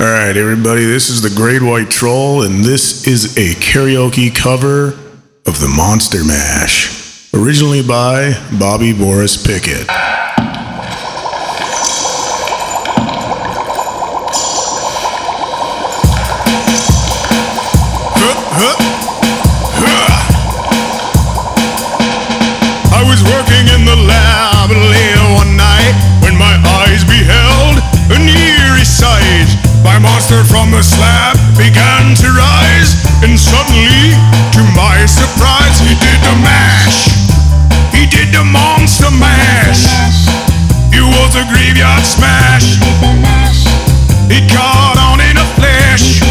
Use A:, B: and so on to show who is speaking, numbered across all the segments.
A: All right, everybody, this is the Great White Troll, and this is a karaoke cover of the Monster Mash, originally by Bobby Boris Pickett. I was working in the lab monster from the slab began to rise, and suddenly, to my surprise, he did the mash. He did the monster mash. It was a graveyard smash. He caught on in a flash.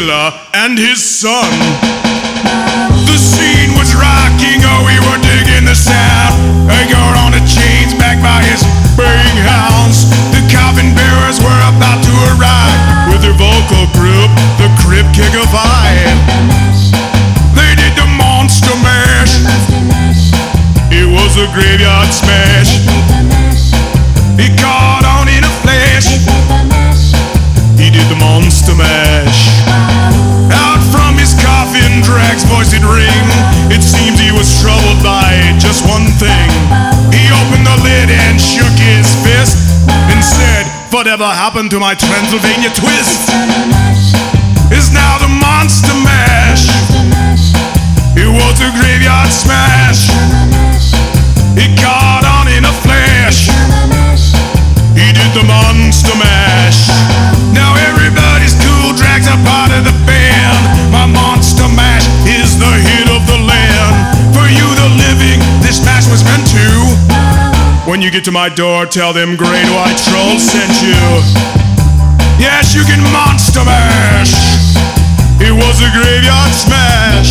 A: Dracula, and his son. The scene was rocking, oh, we were digging the sound. A guard on the chains backed by his baying hounds. The coffin bearers were about to arrive with their vocal group, the Crypt Kicker Five. They did the monster mash. It was a graveyard smash. He caught on in a flash. He did the monster mash. Whatever happened to my Transylvania twist? Is now the monster mash. It was a graveyard smash. He caught on in a flash. When you get to my door, tell them Great White Troll sent you. Yes, you can monster mash. It was a graveyard smash.